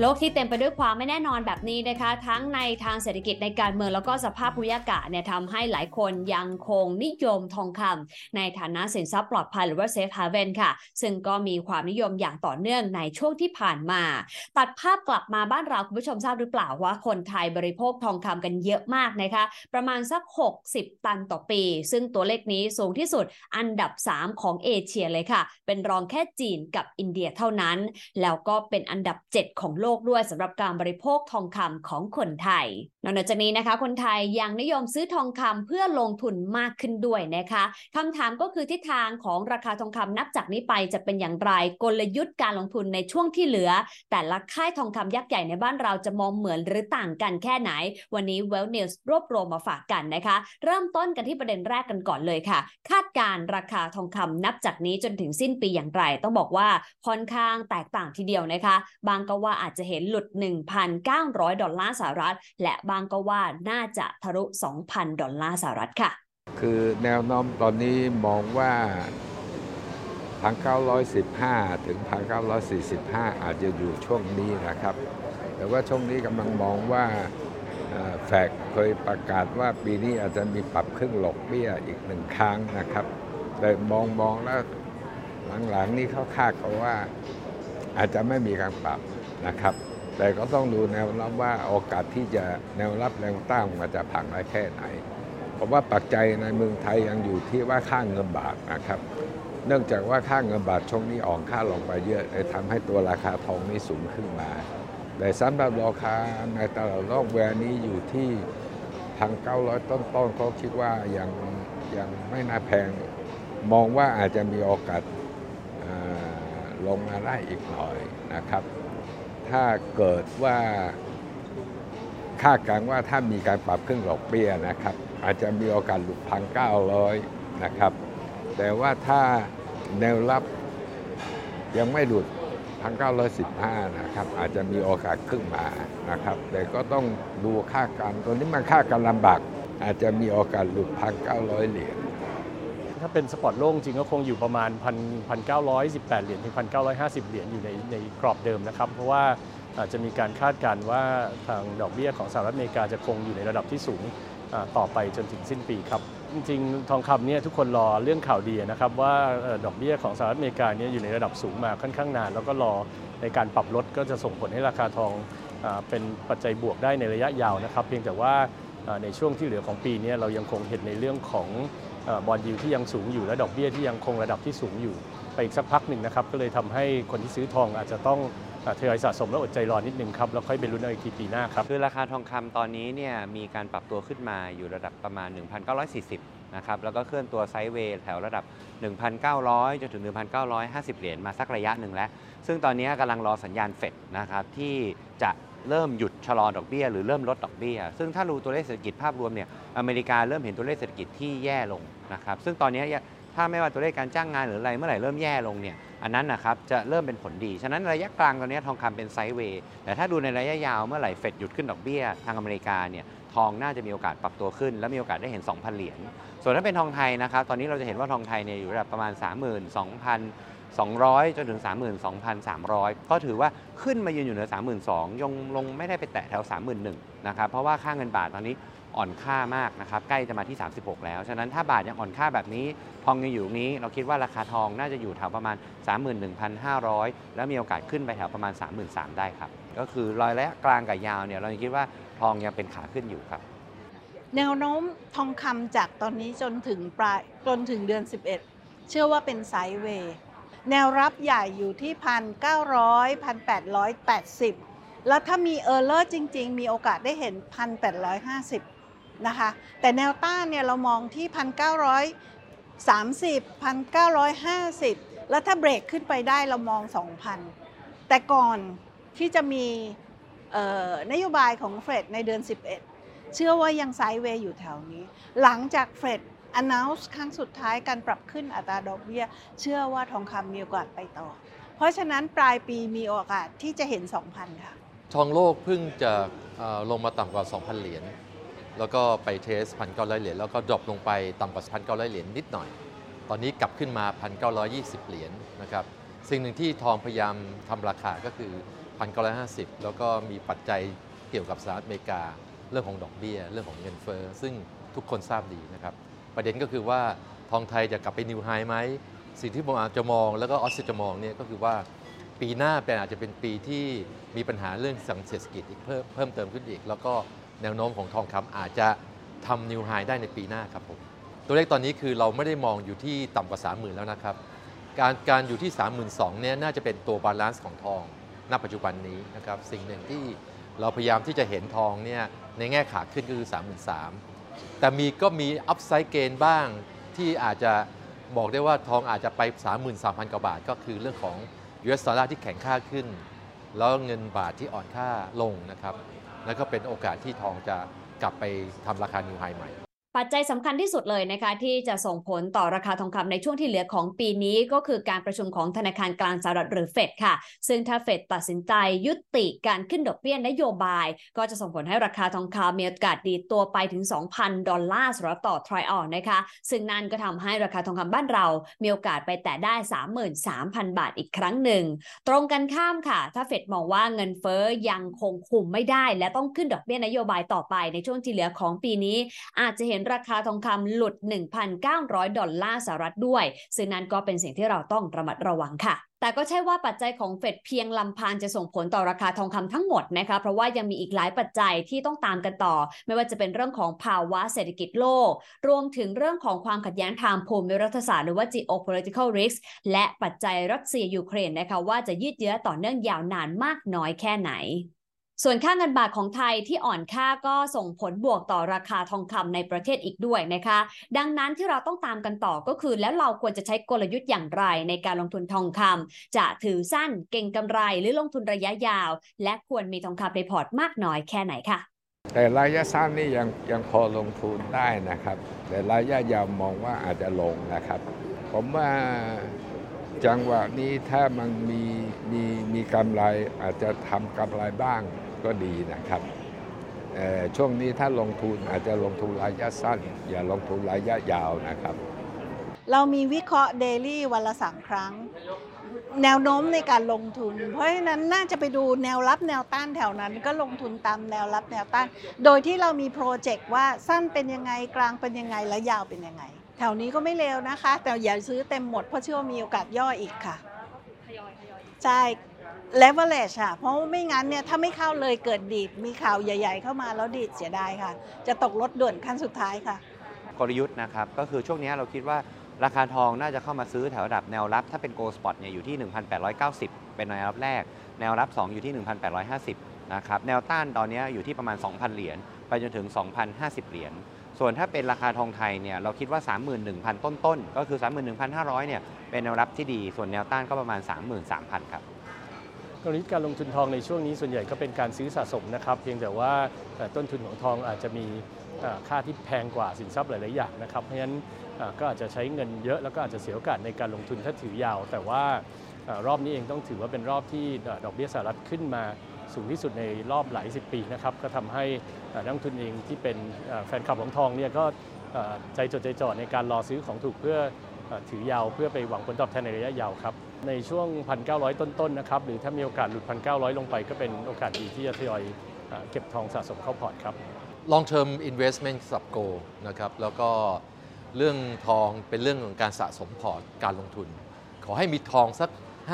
โลกที่เต็มไปด้วยความไม่แน่นอนแบบนี้นะคะ ทั้งในทางเศรษฐกิจในการเมืองแล้วก็สภาพภูมิอากาศเนี่ยทำให้หลายคนยังคงนิยมทองคำในฐานะสินทรัพย์ปลอดภัยหรือว่า safe haven ค่ะ ซึ่งก็มีความนิยมอย่างต่อเนื่องในช่วงที่ผ่านมา ตัดภาพกลับมาบ้านเราคุณผู้ชมทราบหรือเปล่าว่าคนไทยบริโภคทองคำกันเยอะมากนะคะ ประมาณสัก 60 ตันต่อปี ซึ่งตัวเลขนี้สูงที่สุดอันดับ 3 ของเอเชียเลยค่ะ เป็นรองแค่จีนกับอินเดียเท่านั้น แล้วก็เป็นอันดับ 7 ของโลกด้วยสำหรับการบริโภคทองคำของคนไทย นอกจากนี้นะคะ คนไทยยังนิยมซื้อทองคำเพื่อลงทุนมากขึ้นด้วยนะคะคำถามก็คือทิศทางของราคาทองคำนับจากนี้ไปจะเป็นอย่างไรกลยุทธ์การลงทุนในช่วงที่เหลือ แต่ละค่ายทองคำยักษ์ใหญ่ในบ้านเราจะมองเหมือนหรือต่างกันแค่ไหน วันนี้ Well News รวบรวมมาฝากกันนะคะ เริ่มต้นกันที่ประเด็นแรกกันก่อนเลยค่ะ คาดการราคาทองคำนับจากนี้จนถึงสิ้นปีอย่างไร ต้องบอกว่าค่อนข้างแตกต่างทีเดียวนะคะ บางก็ว่าอาจจะเห็นหลุด 1,900 ดอลลาร์สหรัฐ และบางก็ว่าน่าจะทะลุ 2,000 ดอลลาร์สหรัฐค่ะ คือแนวโน้มตอนนี้มองว่า1,915 ถึง 1,945 อาจจะอยู่ช่วงนี้นะครับ แต่ว่าช่วงนี้กำลังมองว่าแฟกเคยประกาศว่าปีนี้อาจจะมีปรับครึ่งหลกเบี้ยอีกหนึ่งครั้งนะครับ แต่มองมองแล้วหลังๆนี้เขาคาดเขาว่าอาจจะไม่มีการปรับ นะครับ แต่ก็ต้องดูแนวรับว่าโอกาสที่จะแนวรับแนวต้านมันจะผังได้แค่ไหนผมว่าปัจจัยในเมืองไทยยังอยู่ที่ว่าค่าเงินบาทนะครับ เนื่องจากว่าค่าเงินบาทช่วงนี้อ่อนค่าลงไปเยอะเลยทำให้ตัวราคาทองนี่สูงขึ้นมา แต่สำหรับราคาในตลาดโลกเวลานี้อยู่ที่พันเก้าร้อยต้นๆเขาคิดว่ายังยังไม่น่าแพง มองว่าอาจจะมีโอกาสลงมาได้อีกหน่อยนะครับ ถ้าเกิดว่าคาดการณ์ว่าถ้ามีการปรับขึ้นดอกเบี้ยนะครับ อาจจะมีโอกาสหลุดพันเก้าร้อยนะครับ แต่ว่าถ้าแนวรับยังไม่หลุด1,915นะครับ อาจจะมีโอกาสขึ้นมานะครับ แต่ก็ต้องดูคาดการณ์ตัวนี้มันคาดการณ์ลำบาก อาจจะมีโอกาสหลุด1,900เหรียญ ถ้าเป็น spot โลกจริงก็คงอยู่ประมาณ 1,918 เหรียญถึง 1,950 เหรียญอยู่ในในกรอบเดิมนะครับ เพราะว่าอาจจะมีการคาดการณ์ว่าทางดอกเบี้ยของสหรัฐอเมริกาจะคงอยู่ในระดับที่สูงต่อไปจนถึงสิ้นปีครับ จริงๆ ทองคำเนี่ยทุกคนรอเรื่องข่าวดีนะครับว่าดอกเบี้ยของสหรัฐอเมริกาเนี่ยอยู่ในระดับสูงมาค่อนข้างนาน แล้วก็รอในการปรับลดก็จะส่งผลให้ราคาทองอเป็นปัจจัยบวกได้ในระยะยาวนะครับ เพียงแต่ว่าในช่วงที่เหลือของปีนี้เรายังคงเห็นในเรื่องของ บอลยิวที่ยังสูงอยู่และดอกเบี้ยที่ยังคงระดับที่สูงอยู่ ไปอีกสักพักหนึ่งนะครับก็เลยทำให้คนที่ซื้อทองอาจจะต้องทยอยสะสมและอดใจรอนิดนึงครับแล้วค่อยไปลุ้นเอาอีกทีปีหน้าครับคือราคาทองคำตอนนี้เนี่ยมีการปรับตัวขึ้นมาอยู่ระดับประมาณ 1,940นะครับแล้วก็เคลื่อนตัวไซด์เวย์แถวระดับ 1,900 จนถึง 1,950 เหรียญมาสักระยะหนึ่งแล้ว ซึ่งตอนนี้กำลังรอสัญญาณเฟดนะครับที่จะเริ่มหยุดชะลอดอกเบี้ยหรือเริ่มลดดอกเบี้ย ซึ่งถ้าดูตัวเลขเศรษฐกิจภาพรวมเนี่ยอเมริกาเริ่มเห็นตัวเลขเศรษฐกิจที่แย่ลง นะครับซึ่งตอนนี้ถ้าไม่ว่าตัวเลขการจ้างงานหรืออะไรเมื่อไหร่เริ่มแย่ลงเนี่ยอันนั้นนะครับจะเริ่มเป็นผลดี ฉะนั้นระยะกลางตอนนี้ทองคำเป็นไซด์เวย์แต่ถ้าดูในระยะยาวเมื่อไหร่เฟดหยุดขึ้นดอกเบี้ยทางอเมริกาเนี่ยทองน่าจะมีโอกาสปรับตัวขึ้น และมีโอกาสได้เห็น 2,000 เหรียญส่วนถ้าเป็นทองไทยนะครับตอนนี้เราจะเห็นว่าทองไทยเนี่ยอยู่ระดับประมาณ 32,200 จนถึง 32,300 ก็ถือว่าขึ้นมายืนอยู่เหนือ 32,000ยังลงไม่ได้ไปแตะแถว 31,000 นะครับ เพราะว่าค่าเงินบาทตอนนี้ อ่อนค่ามากนะครับใกล้จะมาที่ 36 แล้ว ฉะนั้นถ้าบาทยังอ่อนค่าแบบนี้ ทองยังอยู่นี้ เราคิดว่าราคาทองน่าจะอยู่แถวประมาณ 31,500 แล้วมีโอกาสขึ้นไปแถวประมาณ 33,000 ได้ครับ ก็คือรอยระยะกลางกับยาวเนี่ยเรายังคิดว่าทองยังเป็นขาขึ้นอยู่ครับ แนวโน้มทองคำจากตอนนี้จนถึงปลายจนถึงเดือน 11 เชื่อว่าเป็นไซด์เวย์แนวรับใหญ่อยู่ที่1,900 1,880แปดร้อยแปดสิบแล้วถ้ามีเออร์เลอร์จริง ๆ มีโอกาสได้เห็น1,850นะคะ แต่แนวต้านเนี่ยเรามองที่ 1,930 1,950 แล้วถ้าเบรกขึ้นไปได้เรามอง 2,000 แต่ก่อนที่จะมีนโยบายของเฟดในเดือน 11 เชื่อว่ายัง sideway อยู่แถวนี้ หลังจากเฟด announce ครั้งสุดท้ายการปรับขึ้นอัตราดอกเบี้ย เชื่อว่าทองคำมีโอกาสไปต่อ เพราะฉะนั้นปลายปีมีโอกาสที่จะเห็น 2,000 ค่ะ ทองโลกเพิ่งจะลงมาต่ำกว่า 2,000 เหรียญ แล้วก็ไป test พันเก้าเหรียญแล้วก็ drop ลงไปต่ำกว่าพันเก้าเหรียญนิดหน่อย ตอนนี้กลับขึ้นมา 1,920 เหรียญนะครับสิ่งหนึ่งที่ทองพยายามทำราคาก็คือ 1,950 แล้วก็มีปัจจัยเกี่ยวกับสหรัฐอเมริกา เรื่องของดอกเบี้ย เรื่องของเงินเฟ้อซึ่งทุกคนทราบดีนะครับ ประเด็นก็คือว่าทองไทยจะกลับไปนิวไฮไหมสิ่งที่ผมอาจจะมองแล้วก็ออสเตรเลียจะมองเนี่ยก็คือว่าปีหน้าเป็นอาจจะเป็นปีที่มีปัญหาเรื่องสังเศรษฐกิจอีกเพิ่มเพิ่มเติมขึ้นอีก แล้วก็ แนวโน้มของทองคำอาจจะทำ new high ได้ในปีหน้าครับผมตัวเลขตอนนี้คือเราไม่ได้มองอยู่ที่ต่ำกว่า 30,000 แล้วนะครับ การการอยู่ที่ 32,000เนี่ยน่าจะเป็นตัว balance ของทองณปัจจุบันนี้นะครับสิ่งหนึ่งที่เราพยายามที่จะเห็นทองเนี่ยในแง่ขาขึ้นก็คือ 33,000 แต่มีก็มี upside gain บ้างที่อาจจะบอกได้ว่าทองอาจจะไป 33,000 กว่าบาท ก็คือเรื่องของ US ดอลลาร์ที่แข็งค่าขึ้น แล้วเงินบาทที่อ่อนค่าลงนะครับ แล้วก็เป็นโอกาสที่ทองจะกลับไปทำราคานิวไฮใหม่ ปัจจัยสำคัญที่สุดเลยนะคะที่จะส่งผลต่อราคาทองคำในช่วงที่เหลือของปีนี้ก็คือการประชุมของธนาคารกลางสหรัฐหรือเฟดค่ะ ซึ่งถ้าเฟดตัดสินใจยุติการขึ้นดอกเบี้ยนโยบาย ก็จะส่งผลให้ราคาทองคำมีโอกาสดีตัวไปถึง 2,000 ดอลลาร์สหรัฐต่อทริออนนะคะ ซึ่งนั่นก็ทำให้ราคาทองคำบ้านเรา มีโอกาสไปแตะได้ 33,000 บาทอีกครั้งหนึ่ง ตรงกันข้ามค่ะ ถ้าเฟดมองว่าเงินเฟ้อยังคงคุมไม่ได้ และต้องขึ้นดอกเบี้ยนโยบายต่อไปในช่วงที่เหลือของปีนี้ อาจจะเห็นราคาทองคำหลุด 1,900 ดอลลาร์สหรัฐด้วย ซึ่งนั้นก็เป็นสิ่งที่เราต้องระมัดระวังค่ะแต่ก็ใช่ว่าปัจจัยของเฟดเพียงลำพังจะส่งผลต่อราคาทองคำทั้งหมดนะคะ เพราะว่ายังมีอีกหลายปัจจัยที่ต้องตามกันต่อ ไม่ว่าจะเป็นเรื่องของภาวะเศรษฐกิจโลก รวมถึงเรื่องของความขัดแย้งทางภูมิรัฐศาสตร์หรือว่า geopolitical risk และปัจจัยรัสเซียยูเครนนะคะว่าจะยืดเยื้อต่อเนื่องยาวนานมากน้อยแค่ไหน ส่วนค่าเงินบาทของไทยที่อ่อนค่าก็ส่งผลบวกต่อราคาทองคำในประเทศอีกด้วยนะคะ ดังนั้นที่เราต้องตามกันต่อก็คือ แล้วเราควรจะใช้กลยุทธ์อย่างไรในการลงทุนทองคำจะถือสั้นเก่งกำไรหรือลงทุนระยะยาว และควรมีทองคำในพอร์ตมากน้อยแค่ไหนคะแต่ระยะสั้นนี่ยังยังพอลงทุนได้นะครับ แต่ระยะยาวมองว่าอาจจะลงนะครับ ผมว่าจังหวะนี้ถ้ามันมีมีมีกำไรอาจจะทำกำไรบ้าง ก็ดีนะครับเอ่อช่วงนี้ถ้าลงทุนอาจจะลงทุนระยะสั้น อย่าลงทุนระยะยาวนะครับ เรามีวิเคราะห์เดลี่วันละสามครั้ง แนวโน้มในการลงทุน เพราะฉะนั้นน่าจะไปดูแนวรับแนวต้านแถวนั้น ก็ลงทุนตามแนวรับแนวต้าน โดยที่เรามีโปรเจกต์ว่าสั้นเป็นยังไงกลางเป็นยังไงและยาวเป็นยังไง แถวนี้ก็ไม่เลวนะคะ แต่อย่าซื้อเต็มหมดเพราะเชื่อว่ามีโอกาสย่ออีกค่ะใช่ leverage ค่ะ เพราะไม่งั้นเนี่ยถ้าไม่เข้าเลยเกิดดีดมีข่าวใหญ่ ๆ เข้ามาแล้วดีดเสียดายค่ะ จะตกรถด่วนขั้นสุดท้ายค่ะ กลยุทธ์นะครับก็คือช่วงนี้เราคิดว่าราคาทองน่าจะเข้ามาซื้อแถวระดับแนวรับ ถ้าเป็น Gold Spot เนี่ยอยู่ที่ 1,890 เป็นแนวรับแรก แนวรับ 2 อยู่ที่ 1,850 นะครับ แนวต้านตอนนี้อยู่ที่ประมาณ 2,000 เหรียญไปจนถึง 2,050 เหรียญส่วนถ้าเป็นราคาทองไทยเนี่ยเราคิดว่า 31,000 ต้นๆ ก็คือ 31,500 เนี่ยเป็นแนวรับที่ดี ส่วนแนวต้านก็ประมาณ 33,000 ครับ กลยุทธ์การลงทุนทองในช่วงนี้ส่วนใหญ่ก็เป็นการซื้อสะสมนะครับเพียงแต่ว่าต้นทุนของทองอาจจะมีค่าที่แพงกว่าสินทรัพย์หลาย ๆ อย่างนะครับ เพราะฉะนั้นก็อาจจะใช้เงินเยอะแล้วก็อาจจะเสียโอกาสในการลงทุนถ้าถือยาว แต่ว่ารอบนี้เองต้องถือว่าเป็นรอบที่ดอกเบี้ยสหรัฐขึ้นมาสูงที่สุดในรอบหลายสิบปีนะครับก็ทำให้นักลงทุนเองที่เป็นแฟนคลับของทองเนี่ยก็ใจจดใจจ่อในการรอซื้อของถูกเพื่อถือยาวเพื่อไปหวังผลตอบแทนในระยะยาวครับ ในช่วง 1,900 ต้นๆนะครับ หรือถ้ามีโอกาสหลุด 1,900 ลงไปก็เป็นโอกาสดีที่จะทยอยเก็บทองสะสมเข้าพอร์ตครับ long term investment สับโกนะครับ แล้วก็เรื่องทองเป็นเรื่องของการสะสมพอร์ตการลงทุน ขอให้มีทองสัก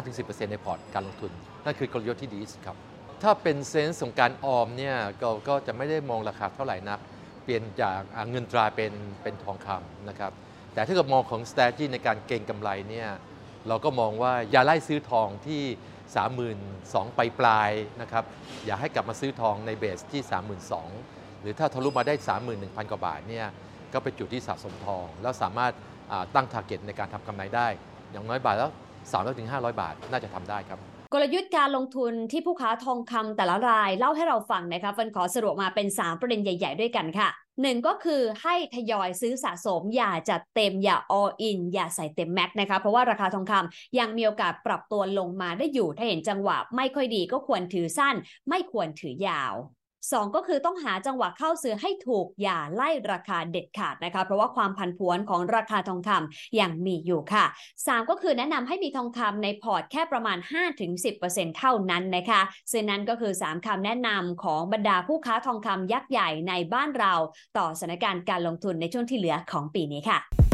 5-10%ในพอร์ตการลงทุน นั่นคือกลยุทธ์ที่ดีที่สุดครับ ถ้าเป็น sense ของการออมเนี่ยก็ก็จะไม่ได้มองราคาเท่าไหร่นัก เปลี่ยนจากเงินตราเป็นเป็นทองคำนะครับ แต่ถ้าเกิดมองของ strategy ในการเก็งกำไรเนี่ย เราก็มองว่าอย่าไล่ซื้อทองที่ 32,000 ไปปลายนะครับ อย่าให้กลับมาซื้อทองใน base ที่ 32,000 หรือถ้าทะลุมาได้ 31,000 กว่าบาทเนี่ยก็เป็นจุดที่สะสมทอง แล้วสามารถตั้ง target ในการทำกำไรได้ อย่างน้อยบาทแล้ว300ถึง500 บาทน่าจะทำได้ครับกลยุทธ์การลงทุนที่ผู้ค้าทองคำแต่ละรายเล่าให้เราฟังนะคะฟันขอสรุปมาเป็น 3 ประเด็นใหญ่ ๆ ด้วยกันค่ะ หนึ่งก็คือให้ทยอยซื้อสะสมอย่าจัดเต็มอย่า all in อย่าใส่เต็มแม็กนะคะ เพราะว่าราคาทองคำยังมีโอกาสปรับตัวลงมาได้อยู่ ถ้าเห็นจังหวะไม่ค่อยดีก็ควรถือสั้น ไม่ควรถือยาว 2 ก็คือต้องหาจังหวะเข้าซื้อให้ถูกอย่าไล่ราคาเด็ดขาดนะคะ เพราะว่าความผันผวนของราคาทองคำยังมีอยู่ค่ะ 3 ก็คือแนะนำให้มีทองคำในพอร์ตแค่ประมาณ 5-10%เท่านั้นนะคะซึ่งนั้นก็คือ 3คำแนะนำของบรรดาผู้ค้าทองคำยักษ์ใหญ่ในบ้านเรา ต่อสถานการณ์การลงทุนในช่วงที่เหลือของปีนี้ค่ะ